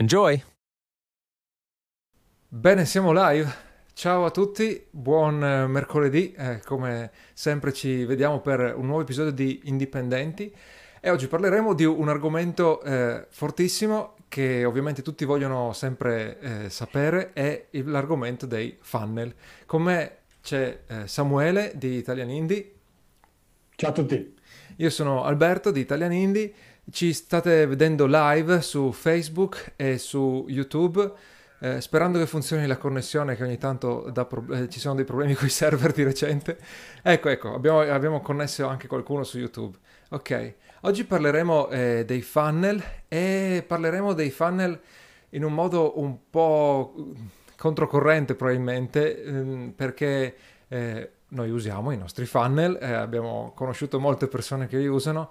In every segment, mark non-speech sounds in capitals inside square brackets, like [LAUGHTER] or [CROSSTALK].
Enjoy! Bene, siamo live. Ciao a tutti, buon eh, mercoledì. Eh, come sempre ci vediamo per un nuovo episodio di Indipendenti e oggi parleremo di un argomento eh, fortissimo che ovviamente tutti vogliono sempre eh, sapere, è l'argomento dei funnel. Con me c'è eh, Samuele di Italian Indie. Ciao a tutti. Io sono Alberto di Italian Indie. Ci state vedendo live su Facebook e su YouTube. Eh, sperando che funzioni la connessione, che ogni tanto pro- eh, ci sono dei problemi [LAUGHS] con i server di recente. Ecco, ecco, abbiamo, abbiamo, connesso anche qualcuno su YouTube. Ok, oggi parleremo eh, dei funnel e parleremo dei funnel in un modo un po' controcorrente probabilmente, ehm, perché eh, noi usiamo i nostri funnel, eh, abbiamo conosciuto molte persone che li usano,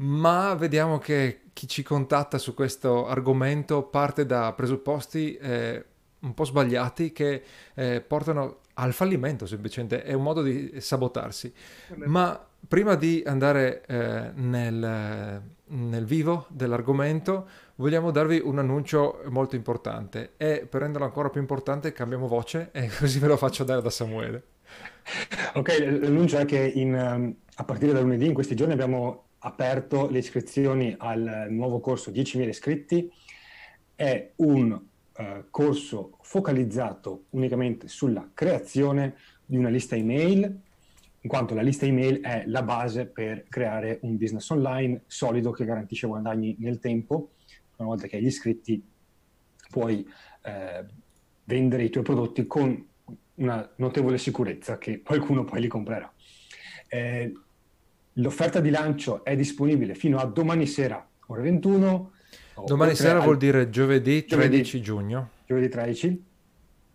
ma vediamo che chi ci contatta su questo argomento parte da presupposti eh, un po' sbagliati che eh, portano al fallimento semplicemente, è un modo di sabotarsi. Ma prima di andare eh, nel, nel, vivo dell'argomento, vogliamo darvi un annuncio molto importante e per renderlo ancora più importante cambiamo voce e [LAUGHS] così ve lo faccio dare da Samuele. Ok, l'annuncio è che in, a partire da lunedì in questi giorni abbiamo aperto le iscrizioni al nuovo corso 10.000 iscritti. È un uh, corso focalizzato unicamente sulla creazione di una lista email, in quanto la lista email è la base per creare un business online solido che garantisce guadagni nel tempo. Una volta che hai gli iscritti puoi eh, vendere i tuoi prodotti con una notevole sicurezza che qualcuno poi li comprerà. Eh, L'offerta di lancio è disponibile fino a domani sera, ore 21. Domani sera al... vuol dire giovedì 13 giovedì, giugno. Giovedì 13.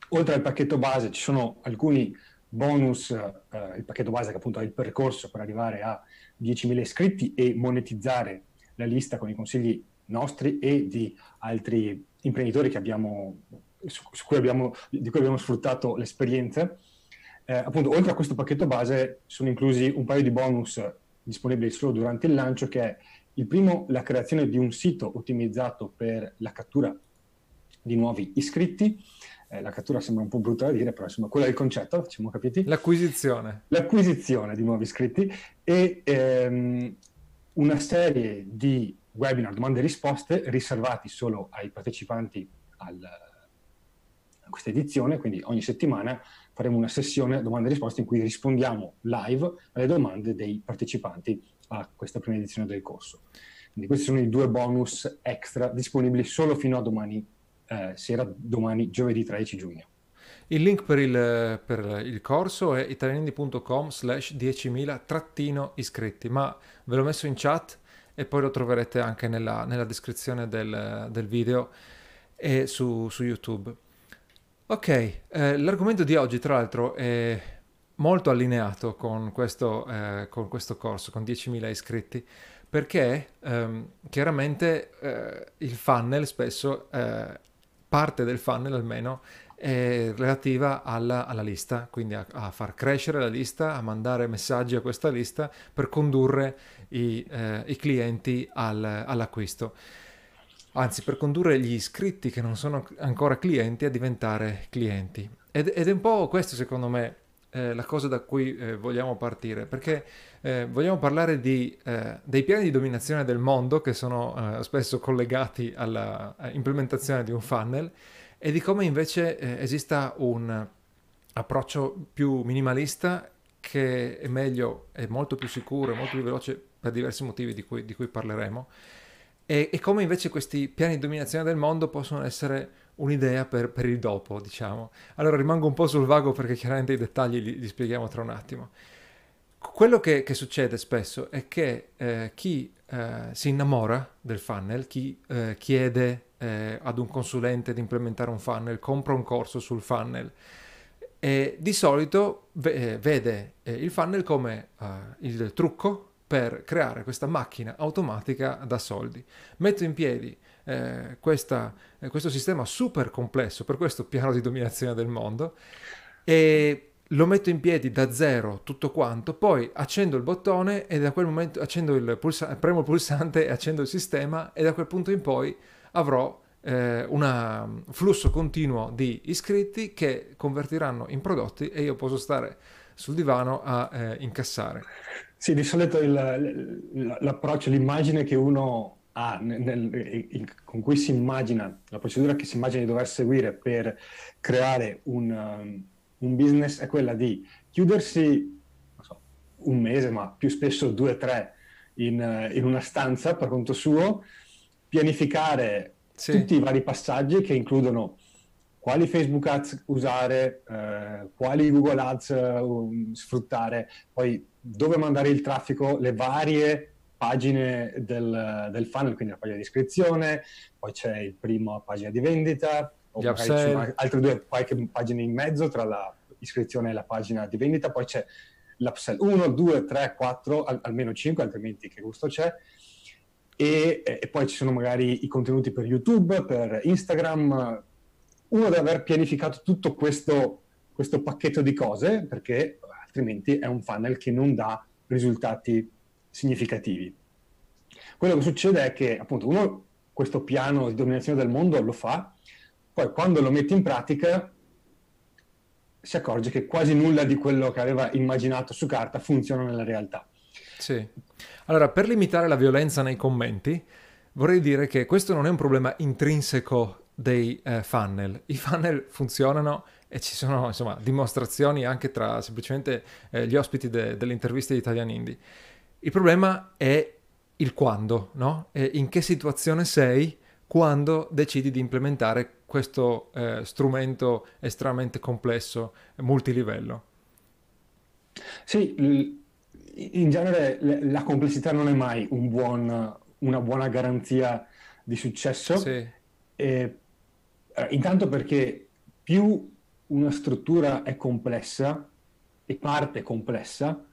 Oltre al pacchetto base ci sono alcuni bonus, eh, il pacchetto base che appunto ha il percorso per arrivare a 10.000 iscritti e monetizzare la lista con i consigli nostri e di altri imprenditori abbiamo, su, su cui abbiamo, di cui abbiamo sfruttato l'esperienza. Eh, appunto, oltre a questo pacchetto base sono inclusi un paio di bonus disponibili solo durante il lancio, che è il primo, la creazione di un sito ottimizzato per la cattura di nuovi iscritti. Eh, la cattura sembra un po' brutta da dire, però insomma quello è il concetto, ci siamo capiti. L'acquisizione. L'acquisizione di nuovi iscritti e ehm, una serie di webinar, domande e risposte riservati solo ai partecipanti al, a questa edizione, quindi ogni settimana faremo una sessione domande e risposte in cui rispondiamo live alle domande dei partecipanti a questa prima edizione del corso. Quindi questi sono i due bonus extra disponibili solo fino a domani eh, sera, domani giovedì 13 giugno. Il link per il, per il corso è italianindi.com slash 10.000 trattino iscritti, ma ve l'ho messo in chat e poi lo troverete anche nella, nella descrizione del, del, video e su, su YouTube. Ok, eh, l'argomento di oggi tra l'altro è molto allineato con questo, eh, con questo corso, con 10.000 iscritti, perché ehm, chiaramente eh, il funnel spesso, eh, parte del funnel almeno, è relativa alla, alla lista, quindi a, a, far crescere la lista, a mandare messaggi a questa lista per condurre i, eh, i clienti al, all'acquisto anzi per condurre gli iscritti che non sono ancora clienti a diventare clienti. Ed, ed è un po' questo secondo me eh, la cosa da cui eh, vogliamo partire, perché eh, vogliamo parlare di, eh, dei piani di dominazione del mondo che sono eh, spesso collegati alla implementazione di un funnel e di come invece eh, esista un approccio più minimalista che è meglio, è molto più sicuro, è molto più veloce per diversi motivi di cui, di cui parleremo, e, e, come invece questi piani di dominazione del mondo possono essere un'idea per, per, il dopo, diciamo. Allora rimango un po' sul vago perché chiaramente i dettagli li, li spieghiamo tra un attimo. Quello che, che succede spesso è che eh, chi eh, si innamora del funnel, chi eh, chiede eh, ad un consulente di implementare un funnel, compra un corso sul funnel, e di solito v- vede eh, il funnel come il trucco per creare questa macchina automatica da soldi. Metto in piedi eh, questa, eh, questo sistema super complesso, per questo piano di dominazione del mondo, e lo metto in piedi da zero tutto quanto, poi accendo il bottone e da quel momento il pulsa- premo il pulsante e accendo il sistema e da quel punto in poi avrò eh, un flusso continuo di iscritti che convertiranno in prodotti e io posso stare sul divano a eh, incassare. Sì, di solito il, l'approccio, l'immagine che uno ha, nel, nel, con cui si immagina, la procedura che si immagina di dover seguire per creare un, um, un business è quella di chiudersi so, un mese, ma più spesso due o tre in, in una stanza per conto suo, pianificare sì. tutti i vari passaggi che includono quali Facebook Ads usare, eh, quali Google Ads uh, sfruttare, poi dove mandare il traffico, le varie pagine del, del, funnel, quindi la pagina di iscrizione, poi c'è il primo pagina di vendita, o altre due qualche pagine in mezzo tra l'iscrizione e la pagina di vendita, poi c'è l'upsell. 1, 2, 3, 4, al, almeno 5, altrimenti che gusto c'è, e, e, poi ci sono magari i contenuti per YouTube, per Instagram. Uno deve aver pianificato tutto questo, questo pacchetto di cose perché altrimenti è un funnel che non dà risultati significativi. Quello che succede è che appunto uno questo piano di dominazione del mondo lo fa, poi quando lo mette in pratica si accorge che quasi nulla di quello che aveva immaginato su carta funziona nella realtà. Sì. Allora, per limitare la violenza nei commenti, vorrei dire che questo non è un problema intrinseco dei eh, funnel. I funnel funzionano e ci sono insomma dimostrazioni anche tra semplicemente eh, gli ospiti de- delle interviste di Italian Indie. Il problema è il quando, no? E in che situazione sei quando decidi di implementare questo eh, strumento estremamente complesso, multilivello. Sì, in genere la complessità non è mai un buon, una buona garanzia di successo. Sì. E, eh, intanto perché più una struttura è complessa e parte complessa,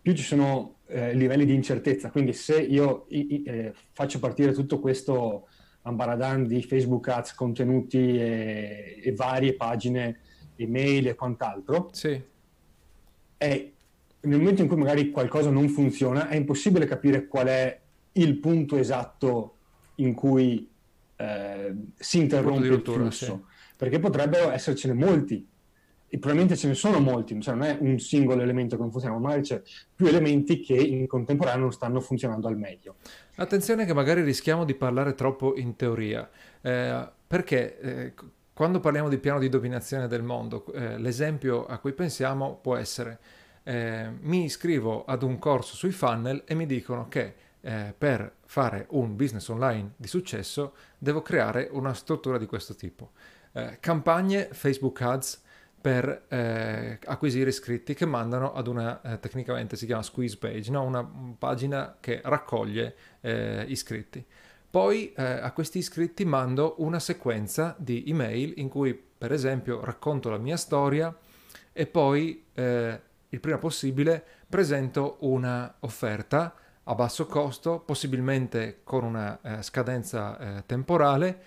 più ci sono eh, livelli di incertezza. Quindi se io i, eh, faccio partire tutto questo ambaradan di Facebook Ads, contenuti e, e varie pagine, email e quant'altro, sì. è nel momento in cui magari qualcosa non funziona, è impossibile capire qual è il punto esatto in cui eh, si interrompe il flusso, sì. perché potrebbero essercene molti, e probabilmente ce ne sono molti, cioè non è un singolo elemento che non funziona, ma magari c'è più elementi che in contemporanea non stanno funzionando al meglio. Attenzione che magari rischiamo di parlare troppo in teoria, eh, perché eh, quando parliamo di piano di dominazione del mondo, eh, l'esempio a cui pensiamo può essere eh, mi iscrivo ad un corso sui funnel e mi dicono che eh, per fare un business online di successo devo creare una struttura di questo tipo. Eh, campagne Facebook Ads per eh, acquisire iscritti che mandano ad una, eh, tecnicamente si chiama squeeze page, no? una pagina che raccoglie eh, iscritti. Poi eh, a questi iscritti mando una sequenza di email in cui per esempio racconto la mia storia e poi il prima possibile presento una offerta a basso costo, possibilmente con una eh, scadenza eh, temporale.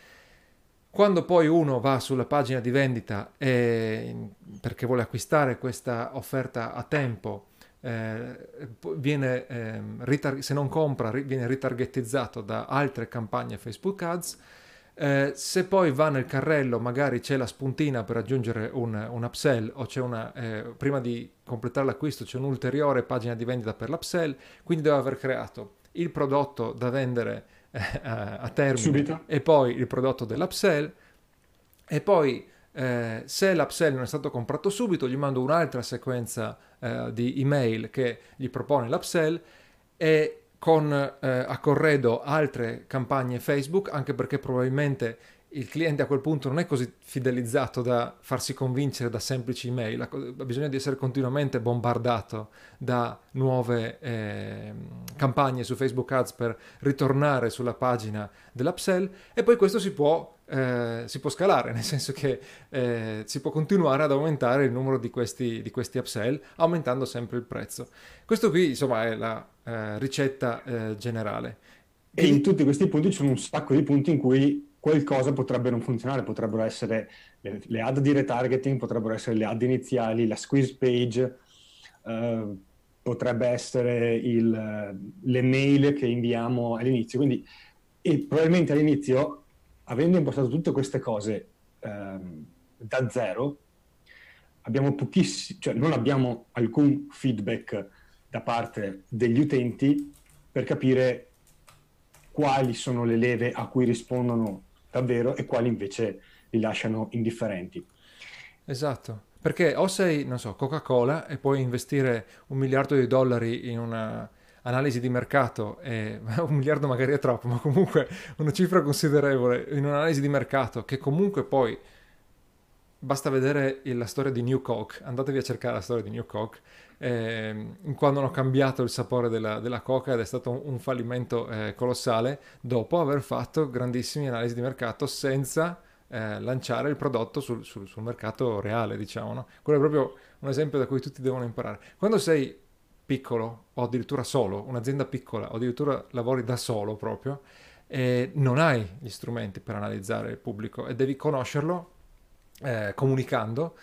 Quando poi uno va sulla pagina di vendita e, perché vuole acquistare questa offerta a tempo, eh, viene, ehm, ritar- se non compra, viene ritargetizzato da altre campagne Facebook Ads eh, se poi va nel carrello, magari c'è la spuntina per aggiungere un, un upsell o c'è una, eh, prima di completare l'acquisto c'è un'ulteriore pagina di vendita per l'upsell, quindi deve aver creato il prodotto da vendere eh, a termine Subito. e poi il prodotto dell'upsell e poi eh, se l'upsell non è stato comprato subito, gli mando un'altra sequenza eh, di email che gli propone l'upsell e con eh, a corredo altre campagne Facebook, anche perché probabilmente il cliente a quel punto non è così fidelizzato da farsi convincere da semplici email, ha bisogno di essere continuamente bombardato da nuove eh, campagne su Facebook Ads per ritornare sulla pagina dell'upsell e poi questo si può, eh, si può scalare, [LAUGHS] nel senso che eh, si può continuare ad aumentare il numero di questi, di questi upsell aumentando sempre il prezzo. Questo qui insomma è la eh, ricetta eh, generale. E in tutti questi punti ci sono un sacco di punti in cui qualcosa potrebbe non funzionare, potrebbero essere le, le, ad di retargeting, potrebbero essere le ad iniziali, la squeeze page, uh, potrebbe essere il, le mail che inviamo all'inizio. Quindi, probabilmente all'inizio, avendo impostato tutte queste cose uh, da zero, abbiamo cioè non abbiamo alcun feedback da parte degli utenti per capire quali sono le leve a cui rispondono davvero e quali invece li lasciano indifferenti. Esatto, perché o sei, non so, Coca-Cola e puoi investire un miliardo di dollari in una analisi di mercato, e, [LAUGHS] un miliardo magari è troppo, ma comunque una cifra considerevole in un'analisi di mercato che comunque poi basta vedere la storia di New Coke, andatevi a cercare la storia di New Coke, eh, quando hanno cambiato il sapore della, della coca ed è stato un, un fallimento eh, colossale dopo aver fatto grandissime analisi di mercato senza eh, lanciare il prodotto sul, sul, sul mercato reale, diciamo. No? Quello è proprio un esempio da cui tutti devono imparare. Quando sei piccolo o addirittura solo, un'azienda piccola o addirittura lavori da solo proprio, eh, non hai gli strumenti per analizzare il pubblico e devi conoscerlo eh, comunicando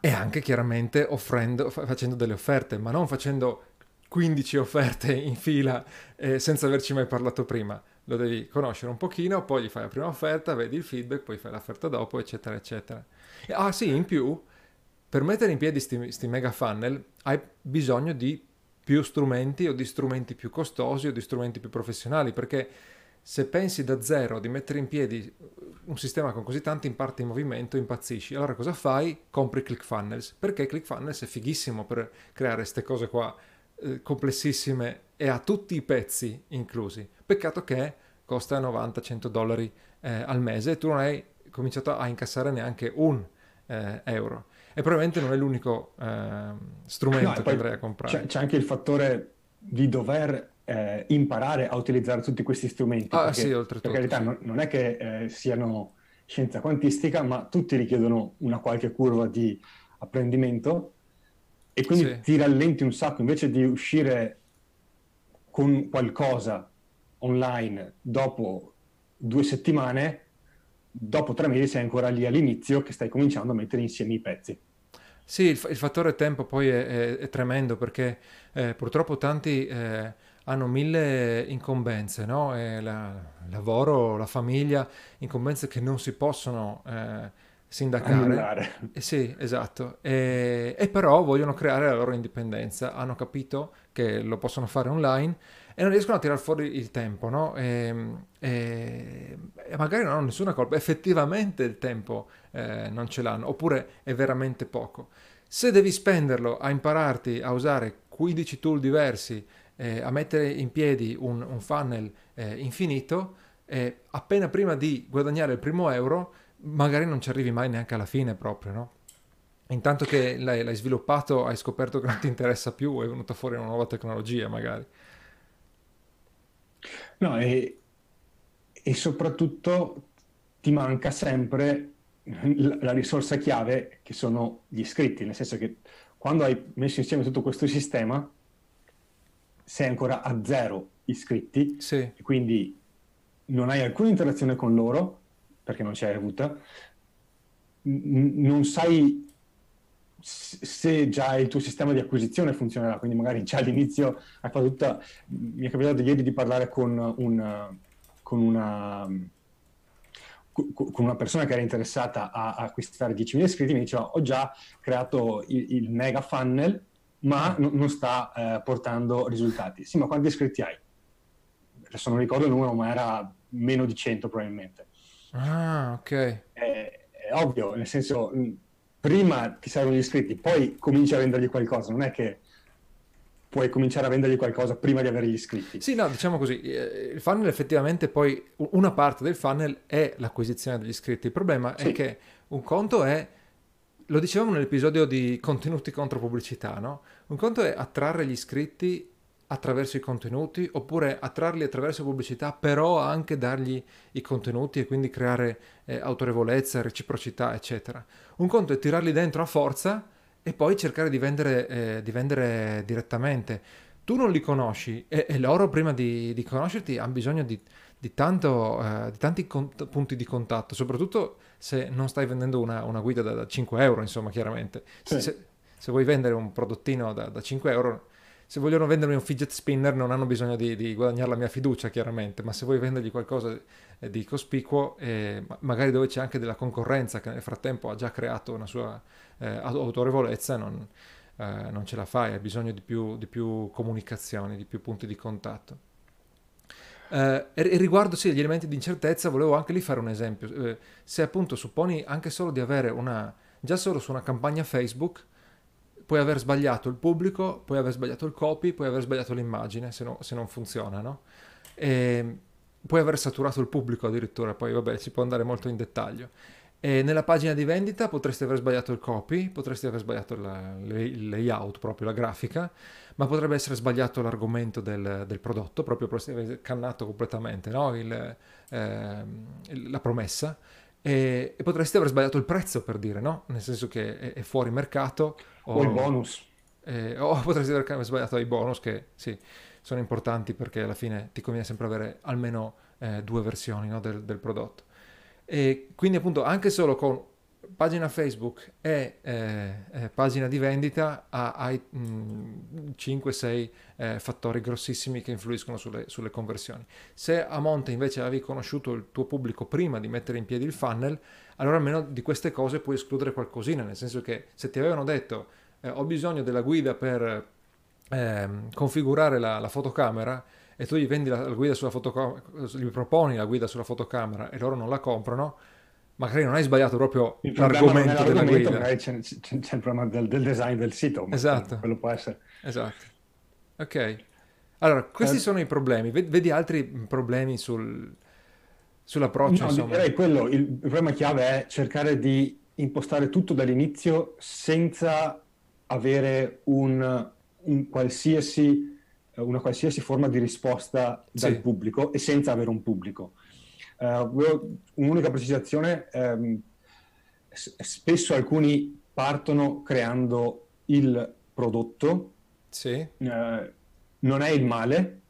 e anche chiaramente offrendo, facendo delle offerte, ma non facendo 15 offerte in fila eh, senza averci mai parlato prima. Lo devi conoscere un pochino, poi gli fai la prima offerta, vedi il feedback, poi fai l'offerta dopo, eccetera, eccetera. Ah sì, in più, per mettere in piedi questi mega funnel hai bisogno di più strumenti o di strumenti più costosi o di strumenti più professionali, perché se pensi da zero di mettere in piedi un sistema con così tanti in parte in movimento, impazzisci. Allora cosa fai? Compri ClickFunnels, perché ClickFunnels è fighissimo per creare queste cose qua eh, complessissime e ha tutti i pezzi inclusi. Peccato che costa 90-100 dollari eh, al mese e tu non hai cominciato a incassare neanche un eh, euro. E probabilmente non è l'unico ehm, strumento no, che andrei a comprare. C'è, c'è anche il fattore di dover eh, imparare a utilizzare tutti questi strumenti. Ah, perché, sì, oltretutto. Per carità, sì. non, non, è che eh, siano scienza quantistica, ma tutti richiedono una qualche curva di apprendimento e quindi sì. ti rallenti un sacco. Invece di uscire con qualcosa online dopo due settimane, dopo tre mesi sei ancora lì all'inizio che stai cominciando a mettere insieme i pezzi. Sì, il, il fattore tempo poi è, è, è tremendo perché eh, purtroppo tanti eh, hanno mille incombenze, no? la, il lavoro, la famiglia, incombenze che non si possono eh, sindacare. Eh, sì, esatto. E, e, però vogliono creare la loro indipendenza, hanno capito che lo possono fare online e non riescono a tirare fuori il tempo, no? E, e, e magari non hanno nessuna colpa, effettivamente il tempo eh, non ce l'hanno, oppure è veramente poco. Se devi spenderlo a impararti a usare 15 tool diversi, eh, a mettere in piedi un, un funnel eh, infinito, eh, appena prima di guadagnare il primo euro, magari non ci arrivi mai neanche alla fine proprio, no? Intanto che l'hai, l'hai sviluppato, hai scoperto che non ti interessa più, è venuta fuori una nuova tecnologia magari. No, e, e soprattutto ti manca sempre la risorsa chiave che sono gli iscritti, nel senso che quando hai messo insieme tutto questo sistema, sei ancora a zero iscritti, sì. quindi non hai alcuna interazione con loro, perché non l'hai avuta, non sai se già il tuo sistema di acquisizione funzionerà, quindi magari già all'inizio hai fatto tutta... Mi è capitato ieri di parlare con, un, con, una, con una persona che era interessata a acquistare 10.000 iscritti, mi diceva ho già creato il, il mega funnel ma n- non sta eh, portando risultati. Sì, ma quanti iscritti hai? Adesso non ricordo il numero, ma era meno di 100 probabilmente. Ah, ok. Eh, ovvio, nel senso, prima ti servono gli iscritti, poi cominci a vendergli qualcosa, non è che puoi cominciare a vendergli qualcosa prima di avere gli iscritti. Sì, no, diciamo così, eh, il funnel effettivamente poi, una parte del funnel è l'acquisizione degli iscritti, il problema sì. è che un conto è, lo dicevamo nell'episodio di contenuti contro pubblicità, no? Un conto è attrarre gli iscritti attraverso i contenuti oppure attrarli attraverso pubblicità però anche dargli i contenuti e quindi creare eh, autorevolezza, reciprocità eccetera. Un conto è tirarli dentro a forza e poi cercare di vendere, eh, di vendere direttamente. Tu non li conosci e, e loro prima di, di, conoscerti hanno bisogno di, di, tanto, eh, di tanti cont- punti di contatto, soprattutto se non stai vendendo una, una guida da, da, 5 euro, insomma, chiaramente. Sì. Se, se, vuoi vendere un prodottino da, da 5 euro se vogliono vendermi un fidget spinner non hanno bisogno di, di, guadagnare la mia fiducia chiaramente, ma se vuoi vendergli qualcosa di cospicuo, eh, magari dove c'è anche della concorrenza che nel frattempo ha già creato una sua eh, autorevolezza, non, eh, non, ce la fai, hai bisogno di più, di più comunicazioni, di più punti di contatto. Eh, riguardo sì, gli elementi di incertezza, volevo anche lì fare un esempio. Eh, se appunto supponi anche solo di avere una, già solo su una campagna Facebook, puoi aver sbagliato il pubblico, puoi aver sbagliato il copy, puoi aver sbagliato l'immagine se, no, se non funziona, no? E puoi aver saturato il pubblico addirittura, poi vabbè si può andare molto in dettaglio. E nella pagina di vendita potresti aver sbagliato il copy, potresti aver sbagliato la, il layout, proprio la grafica, ma potrebbe essere sbagliato l'argomento del, del prodotto, proprio potresti aver cannato completamente no? il, eh, la promessa e, e, potresti aver sbagliato il prezzo per dire, no? Nel senso che è, è fuori mercato. O, il bonus. Eh, o [LAUGHS] potresti aver sbagliato i bonus che sì, sono importanti perché alla fine ti conviene sempre avere almeno eh, due versioni no, del, del, prodotto. E quindi appunto anche solo con pagina Facebook e eh, pagina di vendita hai 5-6 eh, fattori grossissimi che influiscono sulle, sulle, conversioni. Se a monte invece avevi conosciuto il tuo pubblico prima di mettere in piedi il funnel, allora almeno di queste cose puoi escludere qualcosina, nel senso che se ti avevano detto eh, ho bisogno della guida per ehm, configurare la, la fotocamera, e tu gli la, la sulla fotocamera, gli proponi la guida sulla fotocamera e loro non la comprano, magari non hai sbagliato proprio il l'argomento della guida. Magari c'è, c'è, c'è, il problema del, del, design del sito. Esatto. Quello può essere. Esatto. Ok. Allora, questi eh, sono i problemi. Vedi altri problemi sul, sull'approccio? No, insomma. direi quello. Il, il problema chiave è cercare di impostare tutto dall'inizio senza avere un, un qualsiasi una qualsiasi forma di risposta dal sì. pubblico e senza avere un pubblico. Uh, un'unica precisazione, um, spesso alcuni partono creando il prodotto, sì. uh, non è il male,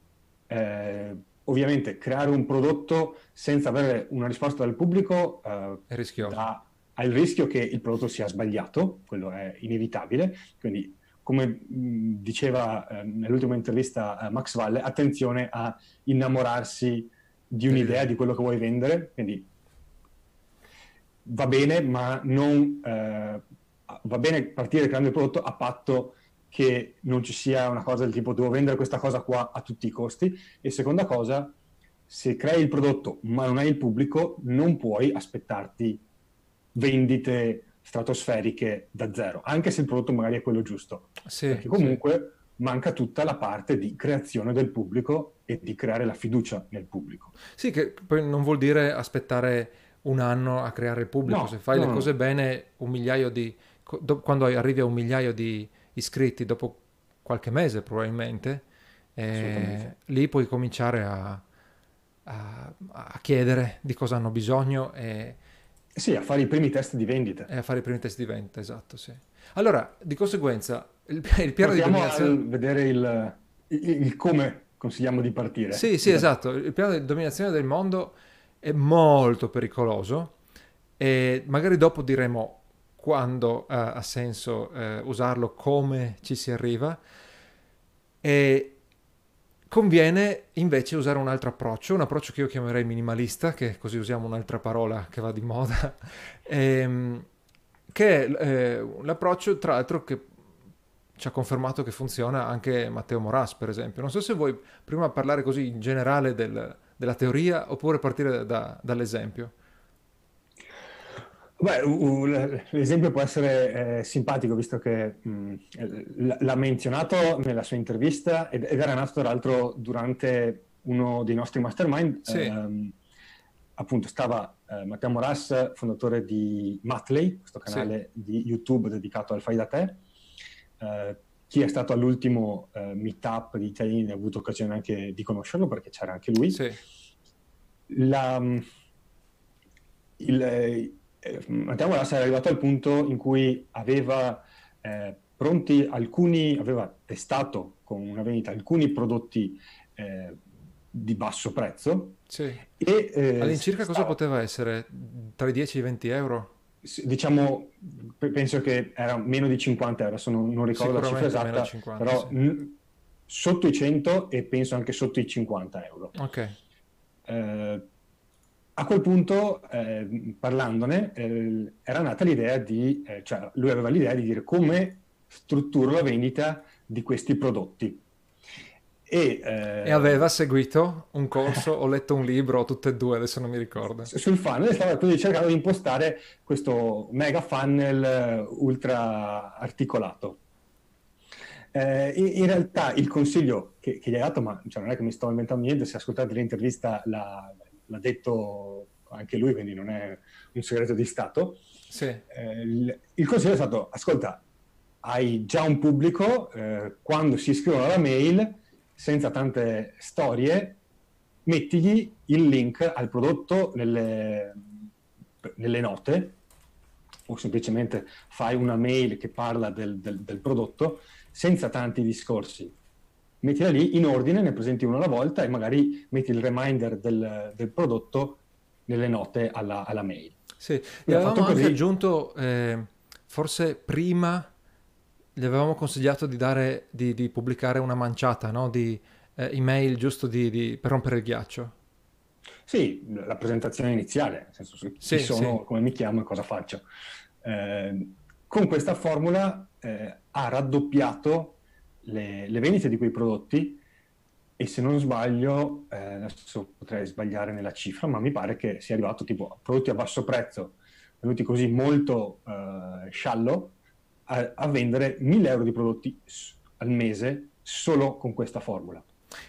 uh, ovviamente creare un prodotto senza avere una risposta dal pubblico è rischioso. ha il rischio che il prodotto sia sbagliato, quello è inevitabile, quindi come diceva nell'ultima intervista Max Valle, attenzione a innamorarsi di un'idea di quello che vuoi vendere, quindi va bene, ma non eh, va bene partire creando il prodotto a patto che non ci sia una cosa del tipo devo vendere questa cosa qua a tutti i costi e seconda cosa se crei il prodotto ma non hai il pubblico non puoi aspettarti vendite stratosferiche da zero, anche se il prodotto magari è quello giusto. Sì, perché comunque. Manca tutta la parte di creazione del pubblico e di creare la fiducia nel pubblico. Sì, che poi non vuol dire aspettare un anno a creare il pubblico, no, se fai no, le cose no. bene, un migliaio di... quando arrivi a un migliaio di iscritti dopo qualche mese probabilmente, eh, lì puoi cominciare a, a, a, chiedere di cosa hanno bisogno e sì, a fare i primi test di vendita. E a fare i primi test di vendita, esatto, sì. Allora, di conseguenza, il, il piano di dominazione... vedere il, il, il, come consigliamo di partire. Sì, sì, esatto. Il piano di dominazione del mondo è molto pericoloso e magari dopo diremo quando uh, ha senso uh, usarlo, come ci si arriva. E Conviene invece usare un altro approccio, un approccio che io chiamerei minimalista, che così usiamo un'altra parola che va di moda, [LAUGHS] ehm, che è eh, l'approccio tra l'altro che ci ha confermato che funziona anche Matteo Moras, per esempio. Non so se vuoi prima parlare così in generale del, della teoria oppure partire da, dall'esempio. Beh, l'esempio può essere eh, simpatico visto che mh, l'ha menzionato nella sua intervista ed, ed, era nato tra l'altro durante uno dei nostri mastermind. Sì. Ehm, appunto stava eh, Matteo Moras, fondatore di Matley, questo canale sì. di YouTube dedicato al fai da te. Eh, chi è stato all'ultimo eh, meetup di italiani ha avuto occasione anche di conoscerlo perché c'era anche lui. Sì. La, il, eh, Matteo Moras era arrivato al punto in cui aveva eh, pronti alcuni, aveva testato con una vendita alcuni prodotti eh, di basso prezzo. Sì. E, eh, All'incirca stava... cosa poteva essere? Tra i 10 e i 20 euro? Diciamo, penso che era meno di 50 euro, adesso non, non ricordo la cifra esatta, 50, però sì. n- sotto i 100 e penso anche sotto i 50 euro. Ok. Eh, a quel punto, eh, parlandone, eh, era nata l'idea di, eh, cioè lui aveva l'idea di dire come strutturo la vendita di questi prodotti. E, eh, e, aveva seguito un corso, ho letto un libro, tutte e due, adesso non mi ricordo. Sul funnel stava quindi cercando di impostare questo mega funnel eh, ultra articolato. Eh, in, realtà il consiglio che, che, gli hai dato, ma cioè, non è che mi sto inventando niente, se ascoltate l'intervista l'ha, l'ha detto anche lui, quindi non è un segreto di Stato. Sì. Eh, il, il, consiglio è stato, ascolta, hai già un pubblico, eh, quando si iscrivono alla mail senza tante storie, mettigli il link al prodotto nelle, nelle note o semplicemente fai una mail che parla del, del, del, prodotto senza tanti discorsi. Mettila lì in ordine, ne presenti uno alla volta e magari metti il reminder del, del prodotto nelle note alla, alla mail. Sì, gli avevamo anche così... aggiunto, eh, forse prima gli avevamo consigliato di, dare, di, di pubblicare una manciata no? di eh, email giusto di, per rompere il ghiaccio. Sì, la presentazione iniziale, nel senso chi sì, sono, sì. come mi chiamo e cosa faccio. Eh, con questa formula eh, ha raddoppiato le, le, vendite di quei prodotti e se non sbaglio, eh, adesso potrei sbagliare nella cifra, ma mi pare che sia arrivato tipo a prodotti a basso prezzo, venuti così molto eh, sciallo, a, a vendere 1000 euro di prodotti al mese solo con questa formula.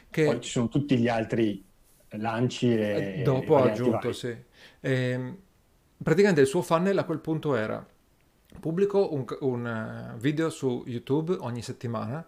Che... Poi ci sono tutti gli altri lanci e... Eh, dopo ha aggiunto, sì. E, ehm, praticamente il suo funnel a quel punto era pubblico un, un eh, video su YouTube ogni settimana,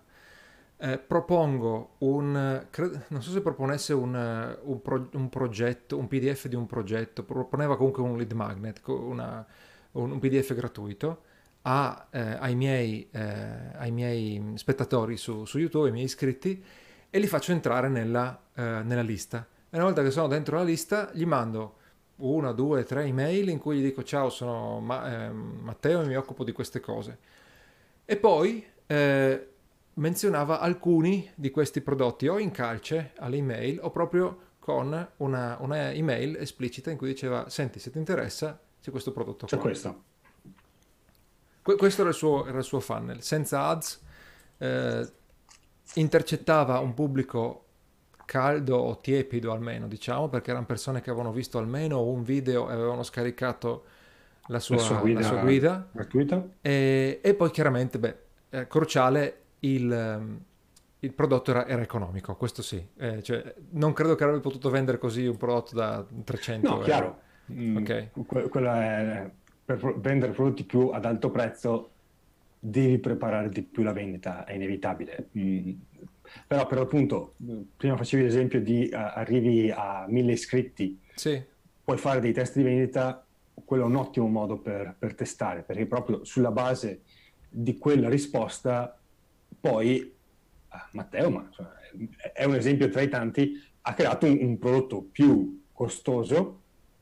eh, propongo un, cre- non so se proponesse un, un, pro- un, progetto, un PDF di un progetto, proponeva comunque un lead magnet, una, un, PDF gratuito, a, eh, ai, miei, eh, ai, miei, spettatori su, su, YouTube, ai miei iscritti, e li faccio entrare nella, eh, nella, lista. E una volta che sono dentro la lista, gli mando una, due, tre email in cui gli dico ciao, sono Ma- eh, Matteo e mi occupo di queste cose. E poi eh, menzionava alcuni di questi prodotti o in calce all'email o proprio con una, una email esplicita in cui diceva senti se ti interessa c'è questo prodotto c'è qua. questo questo era il, suo, era il, suo, funnel, senza ads, eh, intercettava un pubblico caldo o tiepido almeno, diciamo, perché erano persone che avevano visto almeno un video e avevano scaricato la sua, la sua guida, la sua guida. gratuita. E, e, poi chiaramente, beh, eh, cruciale, il, ehm, il prodotto era, era, economico, questo sì. Eh, cioè, non credo che avrebbe potuto vendere così un prodotto da 300 no, euro. chiaro. Mm, ok. Que- quello è per vendere prodotti più ad alto prezzo devi preparare di più la vendita, è inevitabile. Mm. Però per appunto, prima facevi l'esempio di uh, arrivi a mille iscritti, sì. puoi fare dei test di vendita, quello è un ottimo modo per, per testare, perché proprio sulla base di quella risposta poi uh, Matteo, ma cioè, è un esempio tra i tanti, ha creato un, un prodotto più costoso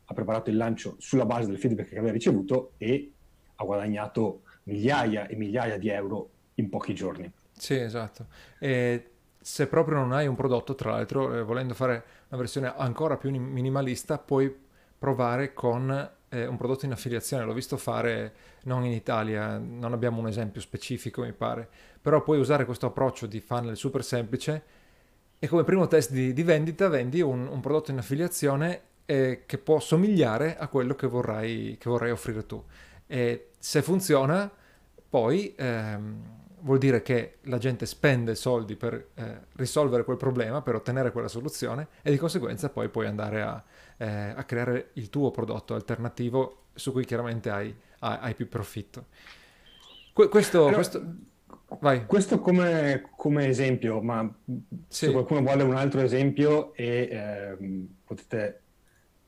ha preparato il lancio sulla base del feedback che aveva ricevuto e ha guadagnato migliaia e migliaia di euro in pochi giorni. Sì, esatto. E se proprio non hai un prodotto, tra l'altro, eh, volendo fare una versione ancora più minimalista, puoi provare con eh, un prodotto in affiliazione. L'ho visto fare non in Italia, non abbiamo un esempio specifico, mi pare, però puoi usare questo approccio di funnel super semplice e come primo test di, di vendita vendi un, un prodotto in affiliazione eh, che può somigliare a quello che vorrai, che vorrai offrire tu. E se funziona, poi ehm, vuol dire che la gente spende soldi per eh, risolvere quel problema, per ottenere quella soluzione e di conseguenza poi puoi andare a, eh, a creare il tuo prodotto alternativo su cui chiaramente hai, hai più profitto. Que- questo, allora, questo... questo come, come, esempio, ma sì. se qualcuno vuole un altro esempio e eh, potete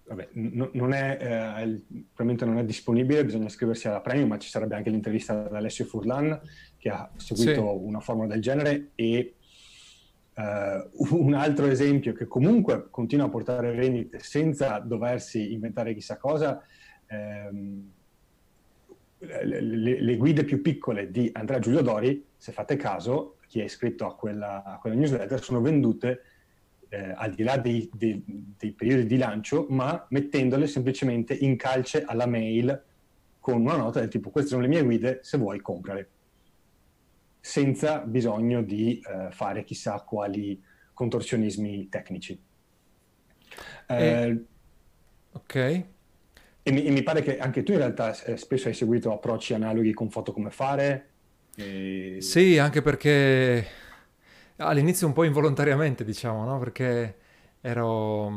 vabbè, n- non è, eh, probabilmente non è disponibile, bisogna iscriversi alla premium, ma ci sarebbe anche l'intervista ad Alessio Furlan che ha seguito sì. una formula del genere e uh, [LAUGHS] un altro esempio che comunque continua a portare vendite senza doversi inventare chissà cosa, ehm, le, le, le, guide più piccole di Andrea Giulio Dori, se fate caso, chi è iscritto a quella, a quella newsletter, sono vendute eh, al di là dei, dei, dei, periodi di lancio, ma mettendole semplicemente in calce alla mail con una nota del tipo queste sono le mie guide, se vuoi comprale, senza bisogno di eh, fare chissà quali contorsionismi tecnici. Eh, ok. E mi, e mi, pare che anche tu in realtà eh, spesso hai seguito approcci analoghi con foto come fare. E... Sì, anche perché All'inizio un po' involontariamente, diciamo, no? Perché ero...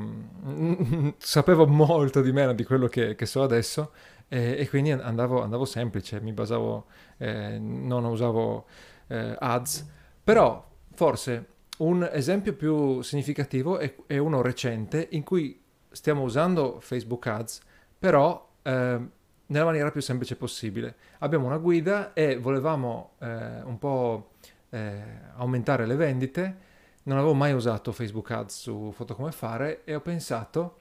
[LAUGHS] sapevo molto di meno di quello che, che so adesso e, e quindi andavo, andavo, semplice, mi basavo, eh, non usavo eh, ads, però forse un esempio più significativo è, è, uno recente in cui stiamo usando Facebook Ads, però eh, nella maniera più semplice possibile. Abbiamo una guida e volevamo eh, un po' eh, aumentare le vendite. Non avevo mai usato Facebook Ads su Foto Come Fare e ho pensato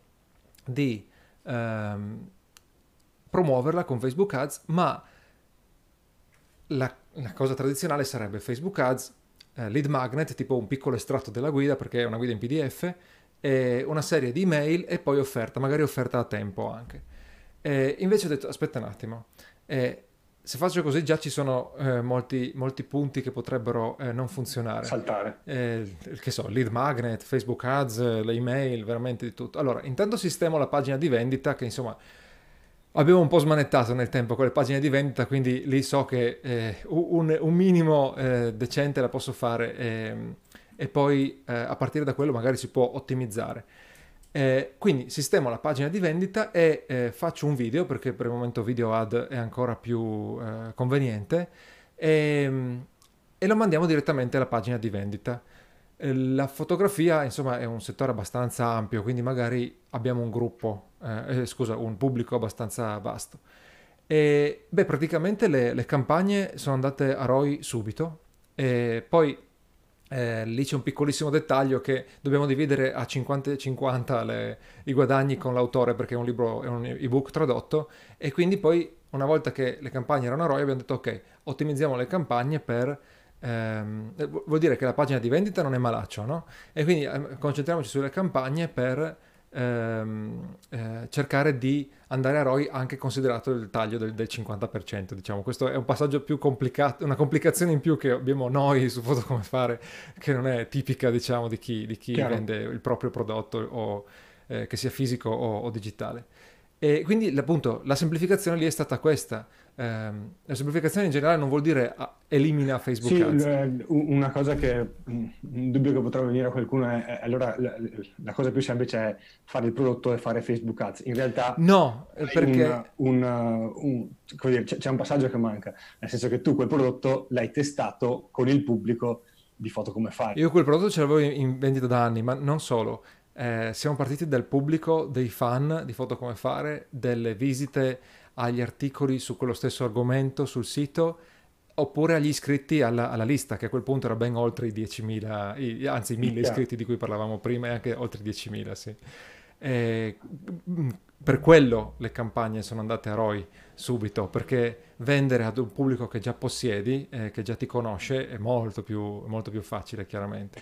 di ehm, promuoverla con Facebook Ads, ma la, la, cosa tradizionale sarebbe Facebook Ads, eh, lead magnet, tipo un piccolo estratto della guida, perché è una guida in PDF, e una serie di email e poi offerta, magari offerta a tempo anche. E invece ho detto, aspetta un attimo, eh, se faccio così già ci sono eh, molti, molti, punti che potrebbero eh, non funzionare. Saltare. Eh, che so, lead magnet, Facebook ads, le email, veramente di tutto. Allora, intanto sistemo la pagina di vendita che insomma abbiamo un po' smanettato nel tempo con le pagine di vendita, quindi lì so che eh, un, un, minimo eh, decente la posso fare ehm, e poi eh, a partire da quello magari si può ottimizzare. Eh, quindi sistemo la pagina di vendita e eh, faccio un video perché per il momento video ad è ancora più eh, conveniente e, ehm, e, lo mandiamo direttamente alla pagina di vendita. Eh, la fotografia insomma è un settore abbastanza ampio quindi magari abbiamo un gruppo, eh, eh, scusa, un pubblico abbastanza vasto. E beh, praticamente le, le campagne sono andate a ROI subito e poi eh, lì c'è un piccolissimo dettaglio che dobbiamo dividere a 50 e 50 le, i guadagni con l'autore perché è un libro, è un ebook tradotto e quindi poi una volta che le campagne erano a ROI abbiamo detto ok, ottimizziamo le campagne per... Ehm, vuol dire che la pagina di vendita non è malaccio, no? E quindi eh, concentriamoci sulle campagne per ehm, eh, cercare di andare a ROI anche considerato il taglio del, del, 50%, diciamo. Questo è un passaggio più complicato, una complicazione in più che abbiamo noi su Foto Come Fare, che non è tipica, diciamo, di chi, di chi vende il proprio prodotto o eh, che sia fisico o, o digitale. E quindi appunto la semplificazione lì è stata questa. Eh, la semplificazione in generale non vuol dire ah, elimina Facebook sì, Ads. L- una cosa che un dubbio che potrà venire a qualcuno è, è allora la, la, cosa più semplice è fare il prodotto e fare Facebook Ads. In realtà no, perché un, un, un, dire, c'è, c'è un passaggio che manca, nel senso che tu quel prodotto l'hai testato con il pubblico di foto come fare. Io quel prodotto ce l'avevo in vendita da anni, ma non solo eh, siamo partiti dal pubblico, dei fan di Foto Come Fare, delle visite agli articoli su quello stesso argomento sul sito, oppure agli iscritti alla, alla lista, che a quel punto era ben oltre i 10.000, anzi i 1.000 iscritti di cui parlavamo prima e anche oltre i 10.000, sì. E, mm, per quello le campagne sono andate a ROI subito, perché vendere ad un pubblico che già possiedi, eh, che già ti conosce, è molto più, molto più facile, chiaramente.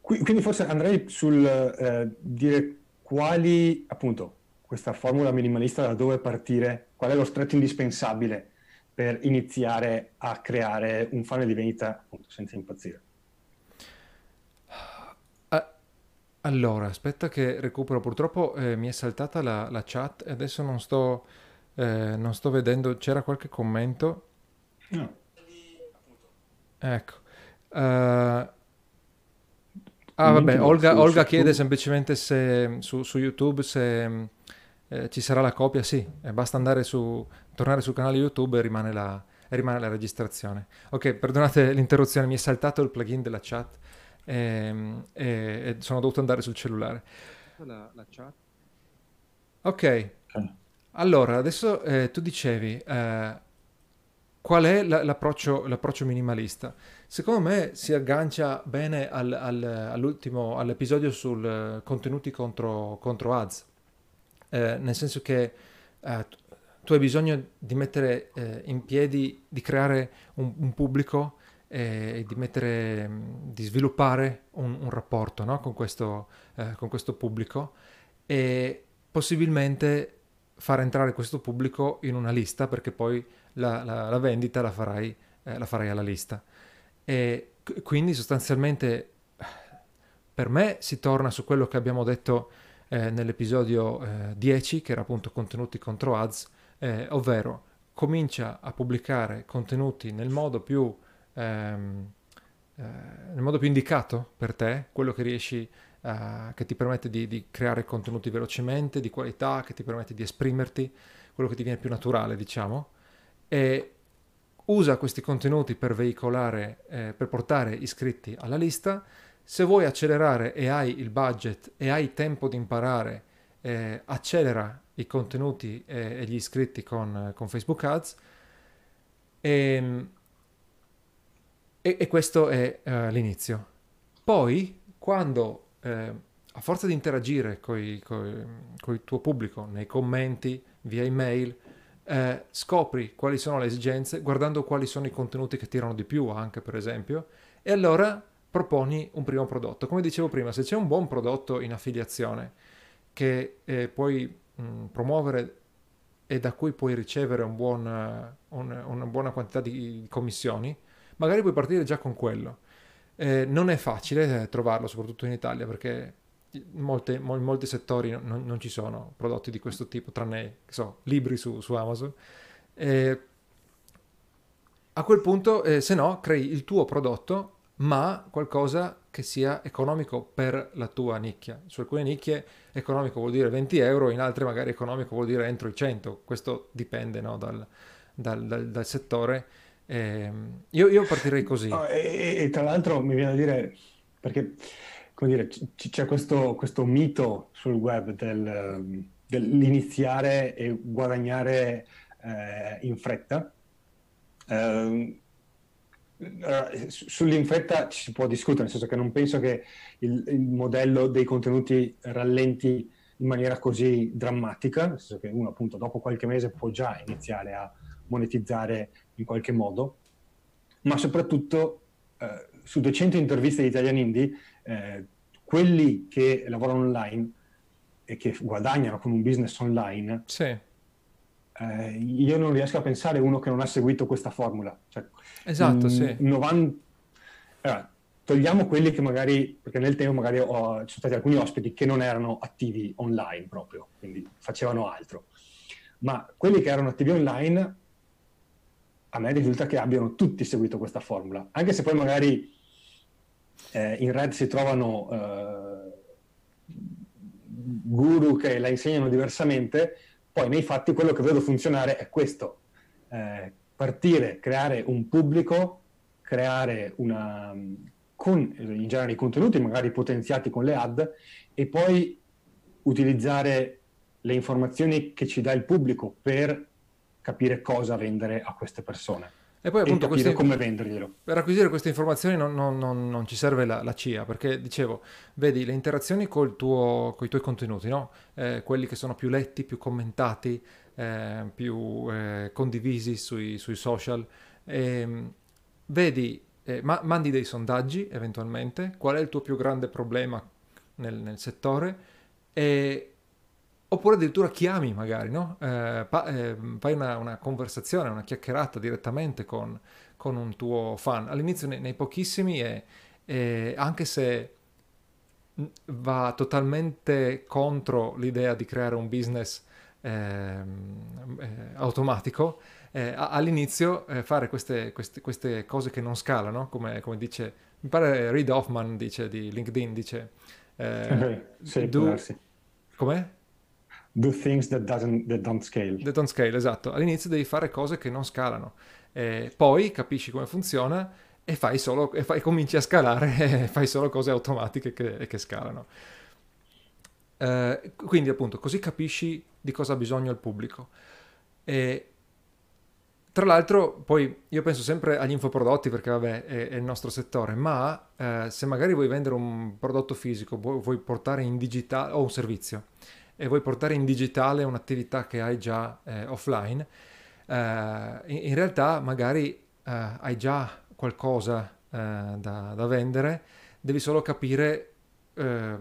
Quindi forse andrei sul eh, dire quali, appunto, questa formula minimalista da dove partire, qual è lo stretto indispensabile per iniziare a creare un funnel di vendita appunto, senza impazzire. Uh, Allora, aspetta che recupero. Purtroppo eh, mi è saltata la, la chat e adesso non sto, eh, non sto vedendo. C'era qualche commento? No. Ecco. Uh, ah, vabbè, Olga, Olga chiede semplicemente se su, su YouTube se eh, ci sarà la copia. Sì, eh, basta andare su, tornare sul canale YouTube e rimane la, e rimane la registrazione. Ok, perdonate l'interruzione, mi è saltato il plugin della chat ehm, e, e sono dovuto andare sul cellulare. La, la chat. Ok, Ok. allora adesso eh, tu dicevi eh, qual è la- l'approccio, l'approccio minimalista. Secondo me si aggancia bene al- al- all'ultimo, all'episodio sul eh, contenuti contro, contro ads, Eh, nel senso che eh, tu hai bisogno di mettere eh, in piedi, di creare un, un pubblico e di mettere, mh, di sviluppare un, un rapporto, no? con questo, eh, con questo pubblico e possibilmente far entrare questo pubblico in una lista perché poi la, la- la vendita la farai, eh, la farai alla lista. E qu- quindi sostanzialmente per me si torna su quello che abbiamo detto eh, nell'episodio eh, 10, che era appunto contenuti contro ads, eh, ovvero comincia a pubblicare contenuti nel modo più, ehm, eh, nel modo più indicato per te, quello che riesci che ti permette di, di creare contenuti velocemente, di qualità, che ti permette di esprimerti, quello che ti viene più naturale, diciamo, e usa questi contenuti per veicolare, eh, per portare iscritti alla lista. Se vuoi accelerare e hai il budget e hai tempo di imparare, eh, accelera i contenuti e, e gli iscritti con, con Facebook Ads. E, e- e questo è eh, l'inizio. Poi, quando eh, a forza di interagire con il tuo pubblico nei commenti, via email, eh, scopri quali sono le esigenze, guardando quali sono i contenuti che tirano di più anche, per esempio, e allora proponi un primo prodotto. Come dicevo prima, se c'è un buon prodotto in affiliazione che eh, puoi mh, promuovere e da cui puoi ricevere un buon, un- una buona quantità di commissioni, magari puoi partire già con quello. Eh, non è facile eh, trovarlo, soprattutto in Italia, perché molte- mo- in molti settori non, non- ci sono prodotti di questo tipo, tranne, so, libri su, su Amazon. Eh, a quel punto, eh, se no, crei il tuo prodotto, ma qualcosa che sia economico per la tua nicchia. Su alcune nicchie economico vuol dire 20 euro, in altre magari economico vuol dire entro i 100. Questo dipende, no, dal, dal- dal- dal settore. Ehm, io, io partirei così. No, e, e- tra l'altro mi viene da dire, perché dire, c- c'è questo, questo mito sul web del, dell'iniziare e guadagnare eh, in fretta. Ehm, allora, su- sull'infretta ci si può discutere, nel senso che non penso che il, il modello dei contenuti rallenti in maniera così drammatica, nel senso che uno appunto dopo qualche mese può già iniziare a monetizzare in qualche modo, ma soprattutto eh, su 200 interviste di Italian Indie, eh, quelli che lavorano online e che guadagnano con un business online, Sì, eh, io non riesco a pensare uno che non ha seguito questa formula. Cioè, esatto, mm, sì. 90 allora, togliamo quelli che magari, perché nel tempo magari ho- ci sono stati alcuni ospiti che non erano attivi online proprio, quindi facevano altro. Ma quelli che erano attivi online, a me risulta che abbiano tutti seguito questa formula, anche se poi magari eh, in Red si trovano eh, guru che la insegnano diversamente, poi nei fatti quello che vedo funzionare è questo, eh, partire, creare un pubblico, creare una, con in genere i contenuti magari potenziati con le ad e poi utilizzare le informazioni che ci dà il pubblico per capire cosa vendere a queste persone E poi appunto questi- come venderglielo. per acquisire queste informazioni non, non- non- non ci serve la, la CIA, perché dicevo, vedi le interazioni col tuo, con i tuoi contenuti, no? Eh, quelli che sono più letti, più commentati, eh, più eh, condivisi sui, sui social. Ehm, vedi, eh, ma- mandi dei sondaggi eventualmente, qual è il tuo più grande problema nel, nel settore, e- oppure addirittura chiami magari, no? Eh, pa- eh, fai una, una conversazione, una chiacchierata direttamente con, con un tuo fan. All'inizio nei, nei pochissimi e, e anche se va totalmente contro l'idea di creare un business ehm, eh, automatico, eh, all'inizio eh, fare queste, queste, queste, cose che non scalano, come, come, dice, mi pare Reid Hoffman dice di LinkedIn, dice... Eh, [LAUGHS] sì, do, com'è? Do things that, that, don't scale. That don't scale, esatto. All'inizio devi fare cose che non scalano. Eh, poi capisci come funziona e fai solo, e fai, cominci a scalare [LAUGHS] e fai solo cose automatiche che, che scalano. Eh, quindi appunto così capisci di cosa ha bisogno il pubblico. E, tra l'altro, poi io penso sempre agli infoprodotti perché vabbè è, è il nostro settore, ma eh, se magari vuoi vendere un prodotto fisico, vuoi, vuoi portare in digitale o un servizio e vuoi portare in digitale un'attività che hai già eh, offline, eh, in, in, realtà magari eh, hai già qualcosa eh, da, da, vendere, devi solo capire eh,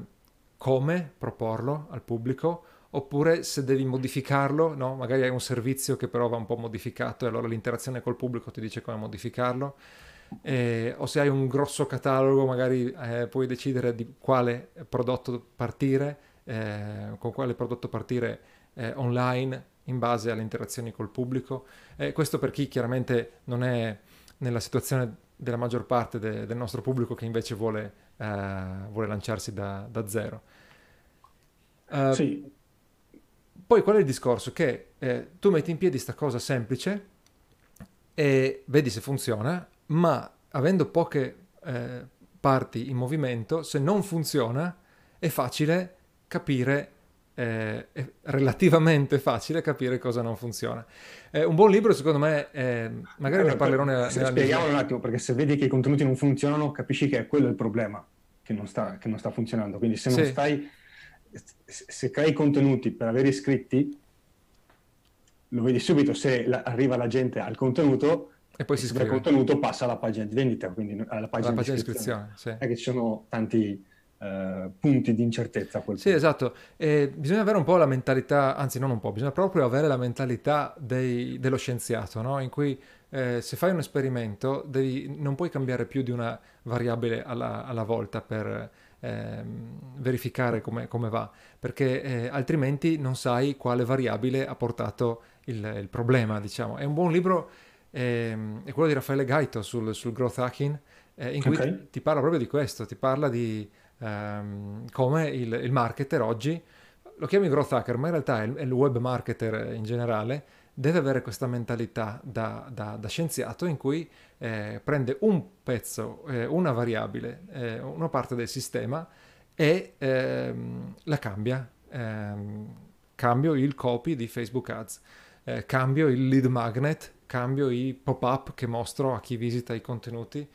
come proporlo al pubblico oppure se devi modificarlo, no? magari hai un servizio che però va un po' modificato e allora l'interazione col pubblico ti dice come modificarlo. Eh, o se hai un grosso catalogo magari eh, puoi decidere di quale prodotto partire, eh, con quale prodotto partire eh, online in base alle interazioni col pubblico. questo per chi chiaramente non è nella situazione della maggior parte de- del nostro pubblico che invece vuole, uh, vuole lanciarsi da, da zero. Uh, sì. Poi qual è il discorso? Che eh, tu metti in piedi questa cosa semplice e vedi se funziona, ma avendo poche eh, parti in movimento, se non funziona è facile capire eh, è relativamente facile capire cosa non funziona. Eh, un buon libro, secondo me, eh, magari allora, ne parlerò nella, nella Spieghiamolo un attimo, perché se vedi che i contenuti non funzionano, capisci che è quello il problema, che non sta, che non sta funzionando. Quindi se non sì. stai... Se crei contenuti per avere iscritti, lo vedi subito se la, arriva la gente al contenuto e poi si iscrive. Il contenuto passa alla pagina di vendita, quindi alla pagina, alla pagina di iscrizione. Sì. È che ci sono tanti Uh, punti di incertezza. sì, punto. esatto. E bisogna avere un po' la mentalità, anzi non un po', bisogna proprio avere la mentalità dei, dello scienziato, no? in cui eh, se fai un esperimento devi, non puoi cambiare più di una variabile alla, alla volta per eh, verificare come, come, va, perché eh, altrimenti non sai quale variabile ha portato il, il problema, diciamo. È un buon libro, ehm, è quello di Raffaele Gaito sul, sul growth hacking, eh, in cui okay. ti, ti parla proprio di questo, ti parla di ehm, come il, il, marketer oggi, lo chiami growth hacker, ma in realtà è il web marketer in generale, deve avere questa mentalità da, da, da scienziato in cui eh, prende un pezzo, eh, una variabile, eh, una parte del sistema e ehm, la cambia. Ehm, cambio il copy di Facebook Ads, eh, cambio il lead magnet, cambio i pop-up che mostro a chi visita i contenuti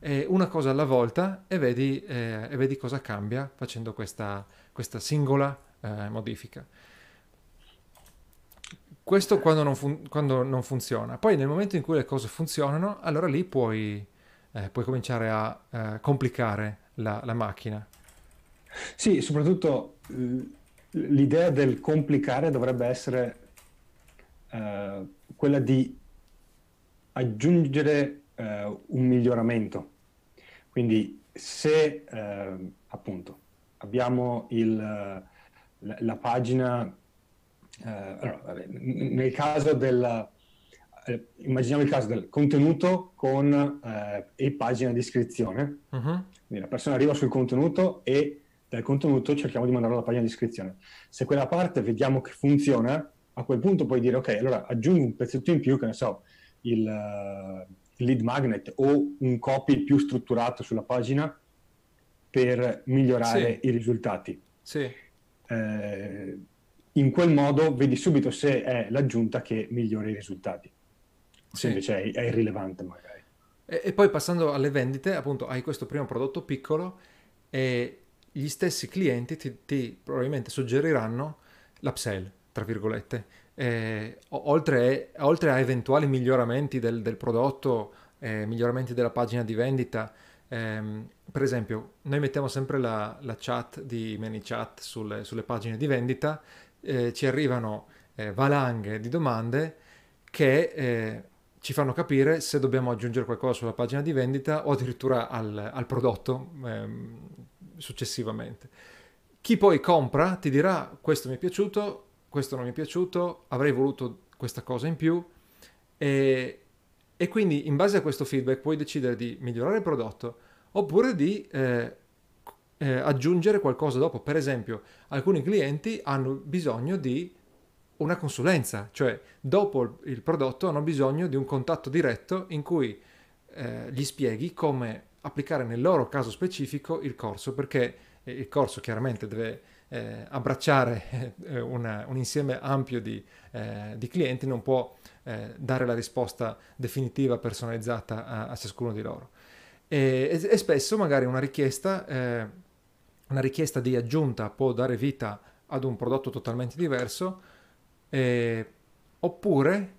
eh, una cosa alla volta e vedi, eh, e vedi cosa cambia facendo questa, questa singola eh, modifica. Questo quando non, fun- quando non, funziona. Poi nel momento in cui le cose funzionano, allora lì puoi, eh, puoi cominciare a eh, complicare la, la macchina. Sì, soprattutto l'idea del complicare dovrebbe essere uh, quella di aggiungere uh, un miglioramento. Quindi se uh, appunto abbiamo il, la, la, pagina, uh, allora, vabbè, nel caso del, immaginiamo il caso del contenuto con e pagina di iscrizione, uh-huh. quindi la persona arriva sul contenuto e dal contenuto cerchiamo di mandarlo alla pagina di iscrizione. Se quella parte vediamo che funziona, a quel punto puoi dire ok, allora aggiungi un pezzetto in più, che ne so, il, lead magnet o un copy più strutturato sulla pagina per migliorare sì. i risultati. Sì. Eh, in quel modo vedi subito se è l'aggiunta che migliora i risultati, se sì. invece è, è, irrilevante magari. E, e, poi passando alle vendite, appunto hai questo primo prodotto piccolo e gli stessi clienti ti, ti probabilmente suggeriranno l'upsell, tra virgolette eh, oltre, oltre, a eventuali miglioramenti del, del prodotto, eh, miglioramenti della pagina di vendita, ehm, per esempio, noi mettiamo sempre la, la chat di ManyChat sulle, sulle pagine di vendita, eh, ci arrivano eh, valanghe di domande che eh, ci fanno capire se dobbiamo aggiungere qualcosa sulla pagina di vendita o addirittura al, al prodotto. Ehm, successivamente. Chi poi compra ti dirà questo mi è piaciuto, questo non mi è piaciuto, avrei voluto questa cosa in più e, e quindi in base a questo feedback puoi decidere di migliorare il prodotto oppure di eh, eh, aggiungere qualcosa dopo. Per esempio, alcuni clienti hanno bisogno di una consulenza, cioè dopo il prodotto hanno bisogno di un contatto diretto in cui eh, gli spieghi come applicare nel loro caso specifico il corso, perché il corso chiaramente deve eh, abbracciare eh, una, un insieme ampio di, eh, di clienti, non può eh, dare la risposta definitiva, personalizzata a, a ciascuno di loro. E, e, spesso magari una richiesta, una richiesta di aggiunta può dare vita ad un prodotto totalmente diverso, oppure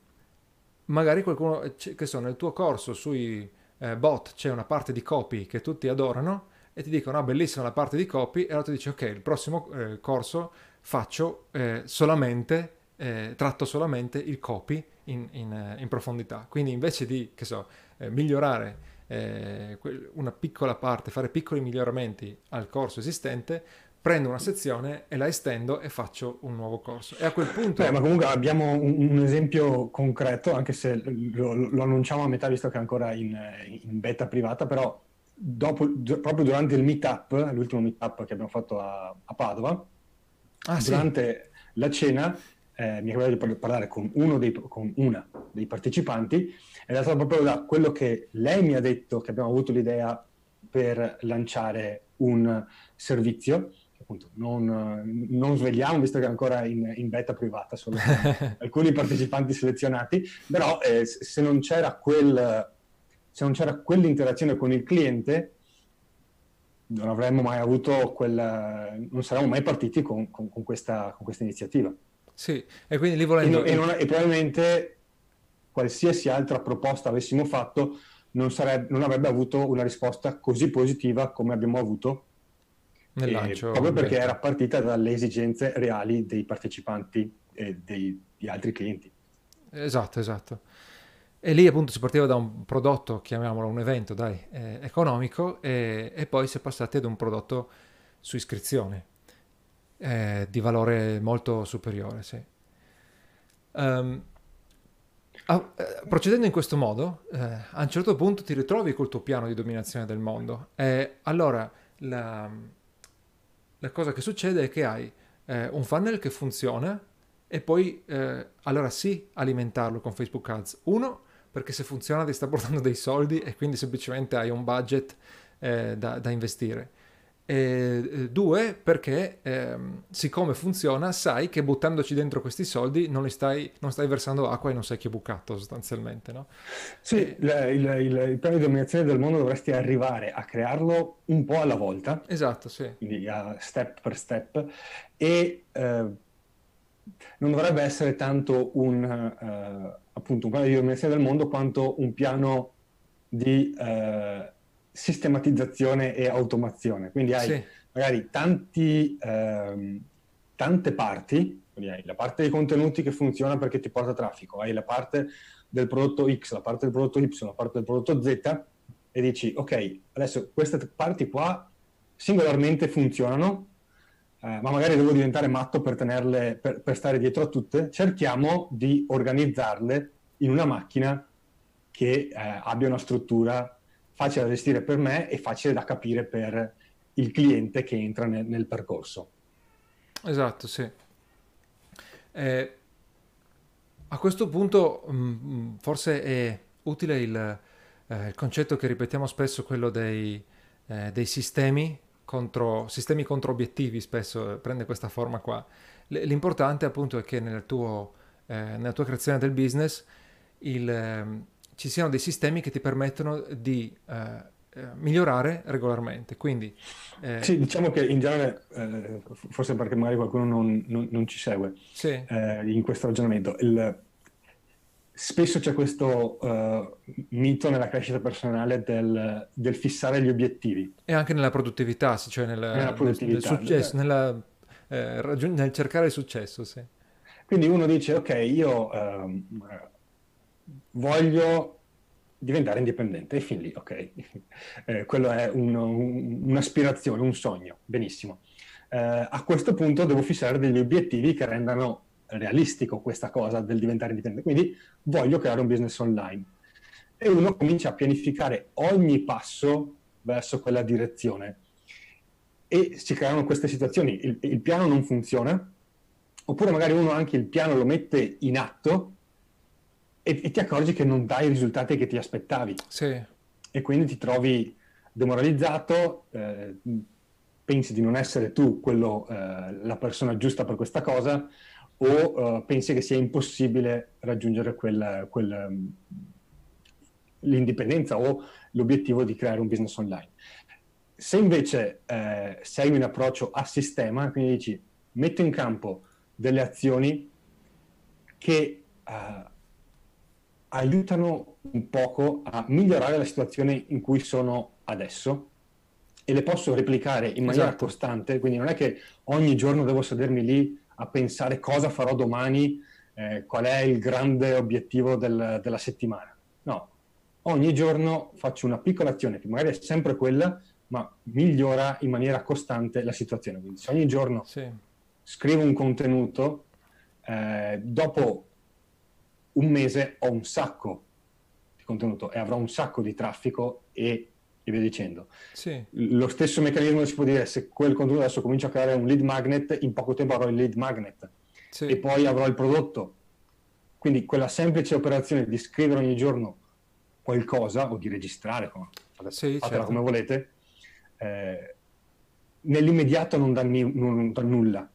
magari qualcuno, che so, nel tuo corso sui bot c'è una parte di copy che tutti adorano e ti dicono, ah, bellissima la parte di copy, e allora ti dici, ok, il prossimo eh, corso faccio eh, solamente, eh, tratto solamente il copy in, in, eh, in, profondità. Quindi invece di, che so, eh, migliorare eh, una piccola parte, fare piccoli miglioramenti al corso esistente, prendo una sezione e la estendo e faccio un nuovo corso. E a quel punto... Beh, ma comunque abbiamo un, un esempio concreto, anche se lo, lo, annunciamo a metà visto che è ancora in, in beta privata, però dopo, proprio durante il meetup, l'ultimo meetup che abbiamo fatto a, a Padova, ah, durante sì. la cena eh, mi è capitato di parlare con, uno dei, con una dei partecipanti ed è stato proprio da quello che lei mi ha detto che abbiamo avuto l'idea per lanciare un servizio appunto non, non svegliamo visto che è ancora in, in beta privata solo [LAUGHS] alcuni partecipanti selezionati però eh, se non c'era quel se non c'era quell'interazione con il cliente, non avremmo mai avuto quella, non saremmo mai partiti con, con, con, questa, con questa, iniziativa. Sì, e quindi lì volendo... E, non, e, non, e probabilmente qualsiasi altra proposta avessimo fatto non, sarebbe, non, avrebbe avuto una risposta così positiva come abbiamo avuto nel eh, lancio. Proprio perché era partita dalle esigenze reali dei partecipanti e dei, di altri clienti. Esatto, esatto. E lì appunto si partiva da un prodotto, chiamiamolo un evento, dai, eh, economico, e, e, poi si è passati ad un prodotto su iscrizione, eh, di valore molto superiore, sì. Um, a, eh, procedendo in questo modo, eh, a un certo punto ti ritrovi col tuo piano di dominazione del mondo. E allora la, la cosa che succede è che hai eh, un funnel che funziona e poi eh, allora sì alimentarlo con Facebook Ads. Uno, perché se funziona ti sta portando dei soldi e quindi semplicemente hai un budget eh, da, da, investire. E, eh, due, perché eh, siccome funziona, sai che buttandoci dentro questi soldi non, stai, non stai versando acqua e non sei che bucato sostanzialmente. No? Sì, e... il, il, il, piano di dominazione del mondo dovresti arrivare a crearlo un po' alla volta. Esatto, sì. Quindi step per step. E uh, non dovrebbe essere tanto un... Uh, appunto un piano di dominazione del mondo quanto un piano di eh, sistematizzazione e automazione. Quindi hai sì. magari tanti, eh, tante parti, quindi hai la parte dei contenuti che funziona perché ti porta traffico, hai la parte del prodotto X, la parte del prodotto Y, la parte del prodotto Z e dici ok, adesso queste parti qua singolarmente funzionano, eh, ma magari devo diventare matto per, tenerle, per, per stare dietro a tutte, cerchiamo di organizzarle in una macchina che eh, abbia una struttura facile da gestire per me e facile da capire per il cliente che entra nel, nel percorso. Esatto, sì. Eh, a questo punto mh, mm, mm, forse è utile il, eh, il, concetto che ripetiamo spesso, quello dei, eh, dei sistemi contro, sistemi contro obiettivi spesso prende questa forma qua. L'importante appunto è che nel tuo, eh, nella tua creazione del business il, eh, ci siano dei sistemi che ti permettono di eh, eh migliorare regolarmente. Quindi, eh, sì, diciamo che in genere, eh, forse perché magari qualcuno non, non, non ci segue sì. in questo ragionamento, il, spesso c'è questo uh, mito nella crescita personale del, del, fissare gli obiettivi. E anche nella produttività, cioè nel, nella produttività, nel, successo, nella, eh, raggiung- nel cercare il successo. Sì. Quindi uno dice, ok, io uh, voglio diventare indipendente. E fin lì, ok, [LAUGHS] eh, quello è un, un, un'aspirazione, un sogno, benissimo. Eh, a questo punto devo fissare degli obiettivi che rendano realistico questa cosa del diventare indipendente. Quindi voglio creare un business online. E uno comincia a pianificare ogni passo verso quella direzione. E si creano queste situazioni. Il, il piano non funziona, oppure magari uno anche il piano lo mette in atto e, e ti accorgi che non dai i risultati che ti aspettavi. Sì. E quindi ti trovi demoralizzato, eh, pensi di non essere tu quello, eh, la persona giusta per questa cosa o eh, pensi che sia impossibile raggiungere quel, quel, mm, l'indipendenza o l'obiettivo di creare un business online. Se invece eh, segui un approccio a sistema, quindi dici metto in campo delle azioni che uh, aiutano un poco a migliorare la situazione in cui sono adesso e le posso replicare in maniera esatto. costante, quindi non è che ogni giorno devo sedermi lì a pensare cosa farò domani, eh, qual è il grande obiettivo del, della settimana. No, ogni giorno faccio una piccola azione che magari è sempre quella, ma migliora in maniera costante la situazione. Quindi se ogni giorno sì. scrivo un contenuto, eh, dopo un mese ho un sacco di contenuto e avrò un sacco di traffico e, e via dicendo. Sì. Lo stesso meccanismo si può dire se quel contenuto adesso comincia a creare un lead magnet, in poco tempo avrò il lead magnet sì. e poi avrò il prodotto. Quindi quella semplice operazione di scrivere ogni giorno qualcosa o di registrare, come, sì, fatela certo. come volete, eh, nell'immediato non dà, ni- non dà, nulla,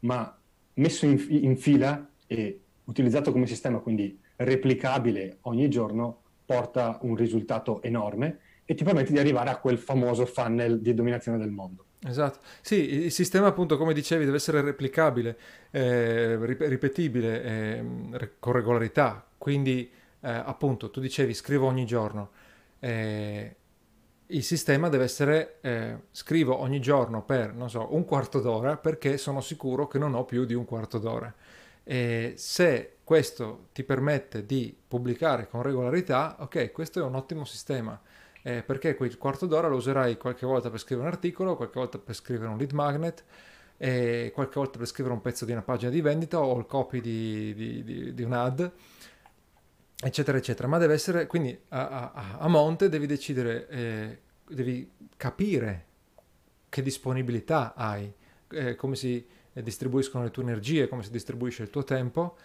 ma messo in, in fila e utilizzato come sistema, quindi replicabile ogni giorno, porta un risultato enorme e ti permette di arrivare a quel famoso funnel di dominazione del mondo. Esatto, sì, il sistema appunto come dicevi deve essere replicabile, eh, ripetibile, eh, con regolarità, quindi eh, appunto tu dicevi scrivo ogni giorno, eh, il sistema deve essere eh, scrivo ogni giorno per, non so, un quarto d'ora perché sono sicuro che non ho più di un quarto d'ora. E se questo ti permette di pubblicare con regolarità, ok, questo è un ottimo sistema. Eh, perché quel quarto d'ora lo userai qualche volta per scrivere un articolo, qualche volta per scrivere un lead magnet, e qualche volta per scrivere un pezzo di una pagina di vendita o il copy di, di, di, di un ad, eccetera, eccetera. Ma deve essere, quindi a, a, a monte devi decidere, eh, devi capire che disponibilità hai, eh, come si distribuiscono le tue energie, come si distribuisce il tuo tempo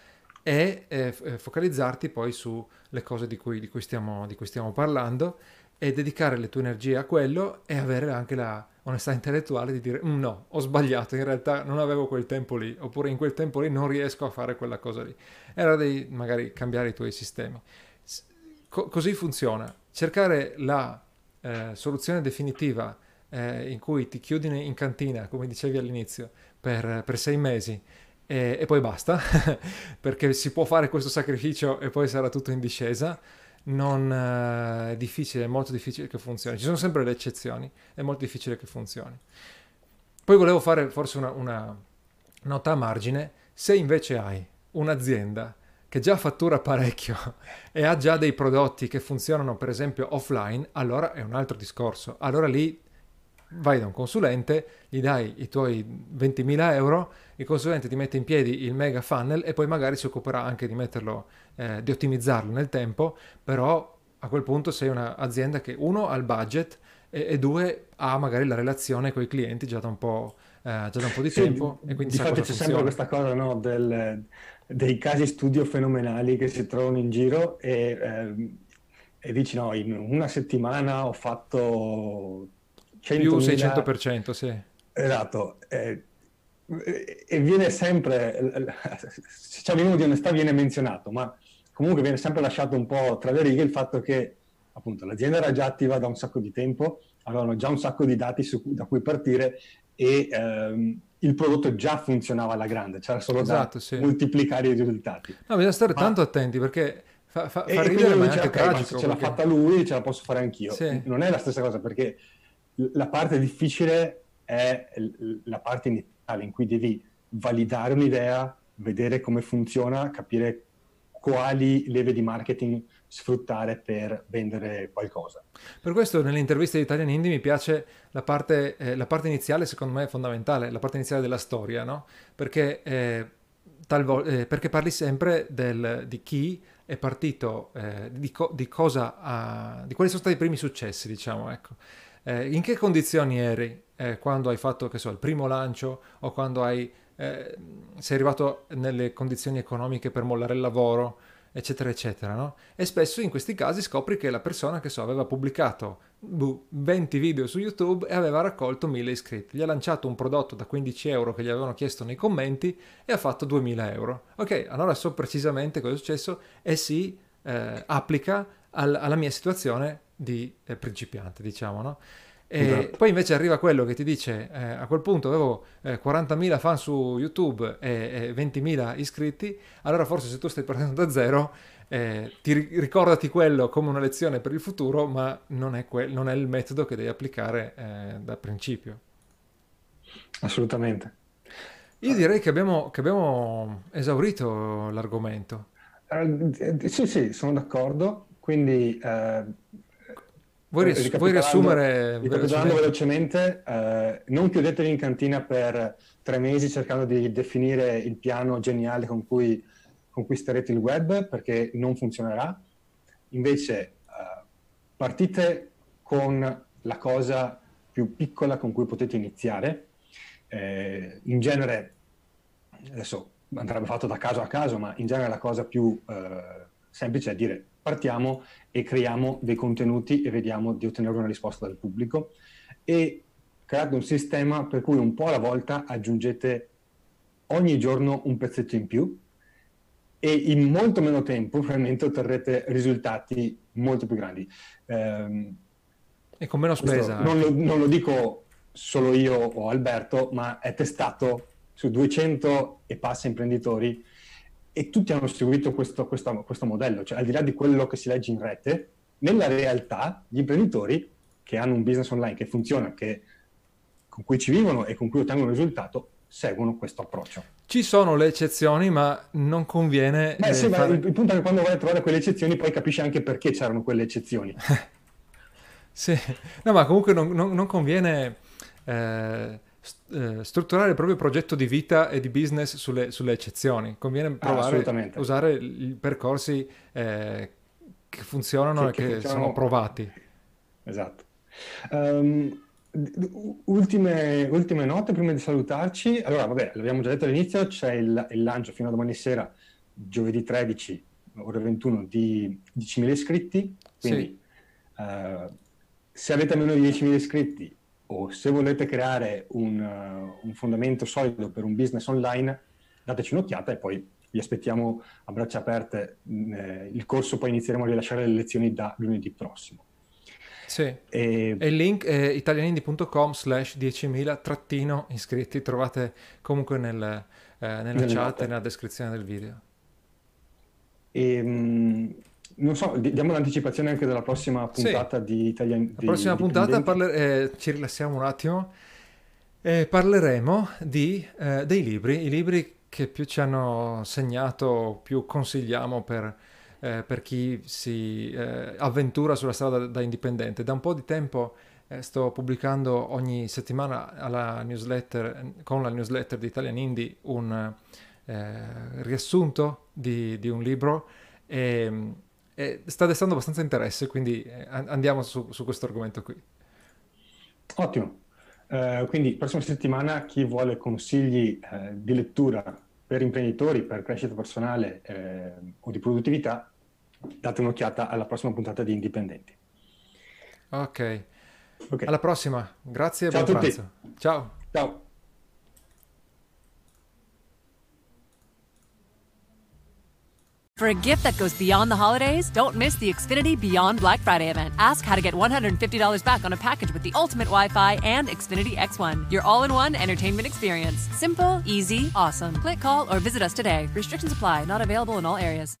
e eh, focalizzarti poi sulle cose di cui, cui stiamo, di cui, stiamo, parlando e dedicare le tue energie a quello e avere anche la onestà intellettuale di dire mm, no, ho sbagliato, in realtà non avevo quel tempo lì, oppure in quel tempo lì non riesco a fare quella cosa lì. Era di magari cambiare i tuoi sistemi. Co- così funziona. Cercare la eh, soluzione definitiva eh, in cui ti chiudi in cantina, come dicevi all'inizio, per, per sei mesi e, e, poi basta, [LAUGHS] perché si può fare questo sacrificio e poi sarà tutto in discesa. Non uh, è difficile, è molto difficile che funzioni. Ci sono sempre le eccezioni, è molto difficile che funzioni. Poi volevo fare forse una, una nota a margine. Se invece hai un'azienda che già fattura parecchio [LAUGHS] e ha già dei prodotti che funzionano per esempio offline, allora è un altro discorso. Allora lì vai da un consulente, gli dai i tuoi 20.000 euro, il consulente ti mette in piedi il mega funnel e poi magari si occuperà anche di metterlo, eh, di ottimizzarlo nel tempo, però a quel punto sei un'azienda che uno ha il budget e, e due ha magari la relazione con i clienti già da un po', eh, già da un po di sì, tempo e quindi Infatti c'è sempre questa cosa no, del, dei casi studio fenomenali che si trovano in giro e, eh, e dici no, in una settimana ho fatto 100 più 600%, sì. Esatto. Eh, e viene sempre, se c'è minimo di onestà viene menzionato, ma comunque viene sempre lasciato un po' tra le righe il fatto che appunto l'azienda era già attiva da un sacco di tempo, avevano già un sacco di dati su, da cui partire e ehm, il prodotto già funzionava alla grande, c'era solo esatto, da sì. moltiplicare i risultati. No, bisogna stare ma... tanto attenti perché fa, fa, fa ridere ma è anche okay, tragico. Se perché... ce l'ha fatta lui, ce la posso fare anch'io. Sì. Non è la stessa cosa perché la parte difficile è la parte iniziale in cui devi validare un'idea, vedere come funziona, capire quali leve di marketing sfruttare per vendere qualcosa. Per questo nelle interviste di Italian Indie mi piace la parte, eh, la parte iniziale, secondo me è fondamentale, la parte iniziale della storia, no? Perché, eh, talvo- eh, perché parli sempre del, di chi è partito, eh, di, co- di, cosa ha, di quali sono stati i primi successi, diciamo, ecco. Eh, in che condizioni eri eh, quando hai fatto, che so, il primo lancio o quando hai, sei arrivato nelle condizioni economiche per mollare il lavoro? eccetera, eccetera, no? E spesso in questi casi scopri che la persona, che so, aveva pubblicato 20 video su YouTube e aveva raccolto 1000 iscritti. Gli ha lanciato un prodotto da 15 euro che gli avevano chiesto nei commenti e ha fatto 2000 euro. Ok, allora so precisamente cosa è successo e si eh, applica al, alla mia situazione di eh, principiante, diciamo, no? E esatto. poi invece arriva quello che ti dice, eh, a quel punto avevo eh, 40.000 fan su YouTube e, e 20.000 iscritti, allora forse se tu stai partendo da zero, eh, ti ricordati quello come una lezione per il futuro, ma non è, que- non è il metodo che devi applicare eh, da principio. Assolutamente. Io direi che abbiamo, che abbiamo esaurito l'argomento. Uh, sì, sì, sono d'accordo. Quindi Vuoi, ris- vuoi riassumere? Ricapitolando velocemente, eh, non chiudetevi in cantina per tre mesi cercando di definire il piano geniale con cui conquisterete il web perché non funzionerà. Invece eh, partite con la cosa più piccola con cui potete iniziare. Eh, in genere, adesso andrebbe fatto da caso a caso, ma in genere la cosa più eh, semplice è dire partiamo e creiamo dei contenuti e vediamo di ottenere una risposta dal pubblico e create un sistema per cui un po' alla volta aggiungete ogni giorno un pezzetto in più e in molto meno tempo probabilmente otterrete risultati molto più grandi. Eh, e con meno spesa. Non lo, non lo dico solo io o Alberto, ma è testato su 200 e passa imprenditori e tutti hanno seguito questo, questo, questo, modello, cioè al di là di quello che si legge in rete, nella realtà gli imprenditori che hanno un business online che funziona, che, con cui ci vivono e con cui ottengono un risultato, seguono questo approccio. Ci sono le eccezioni, ma non conviene... Beh, sì, fare... il, il, punto è che quando vai a trovare quelle eccezioni poi capisci anche perché c'erano quelle eccezioni. [LAUGHS] sì, no, ma comunque non, non, non conviene... Eh eh, strutturare il proprio progetto di vita e di business sulle, sulle eccezioni. Conviene ah, provare a usare i percorsi eh, che funzionano che, e che, che sono provati. Esatto. Um, ultime, ultime, note prima di salutarci. Allora, vabbè, l'abbiamo già detto all'inizio, c'è il, il lancio fino a domani sera, giovedì 13, ore 21, di 10.000 iscritti. Quindi, sì. uh, se avete meno di 10.000 iscritti, o se volete creare un, uh, un, fondamento solido per un business online, dateci un'occhiata e poi vi aspettiamo a braccia aperte. Eh, il corso poi inizieremo a rilasciare le lezioni da lunedì prossimo. Sì, e, il link è italianindi.com slash 10.000 trattino iscritti, trovate comunque nel, eh, nella chat e nella descrizione del video. E, um, non so, diamo l'anticipazione anche della prossima puntata sì. di Italian La prossima puntata parler- eh, ci rilassiamo un attimo e parleremo di, eh, dei libri, i libri che più ci hanno segnato, più consigliamo per, eh, per chi si eh, avventura sulla strada da, da, indipendente. Da un po' di tempo eh, sto pubblicando ogni settimana alla newsletter, con la newsletter di Italian Indie un eh, riassunto di, di un libro e eh, sta destando abbastanza interesse, quindi eh, andiamo su, su, questo argomento qui. Ottimo. Uh, quindi prossima settimana chi vuole consigli uh, di lettura per imprenditori, per crescita personale uh, o di produttività, date un'occhiata alla prossima puntata di Indipendenti. Ok. okay. Alla prossima. Grazie e buon pranzo. Ciao. Ciao. For a gift that goes beyond the holidays, don't miss the Xfinity Beyond Black Friday event. Ask how to get $150 back on a package with the ultimate Wi Fi and Xfinity X1, your all in one entertainment experience. Simple, easy, awesome. Click, call, or visit us today. Restrictions apply, not available in all areas.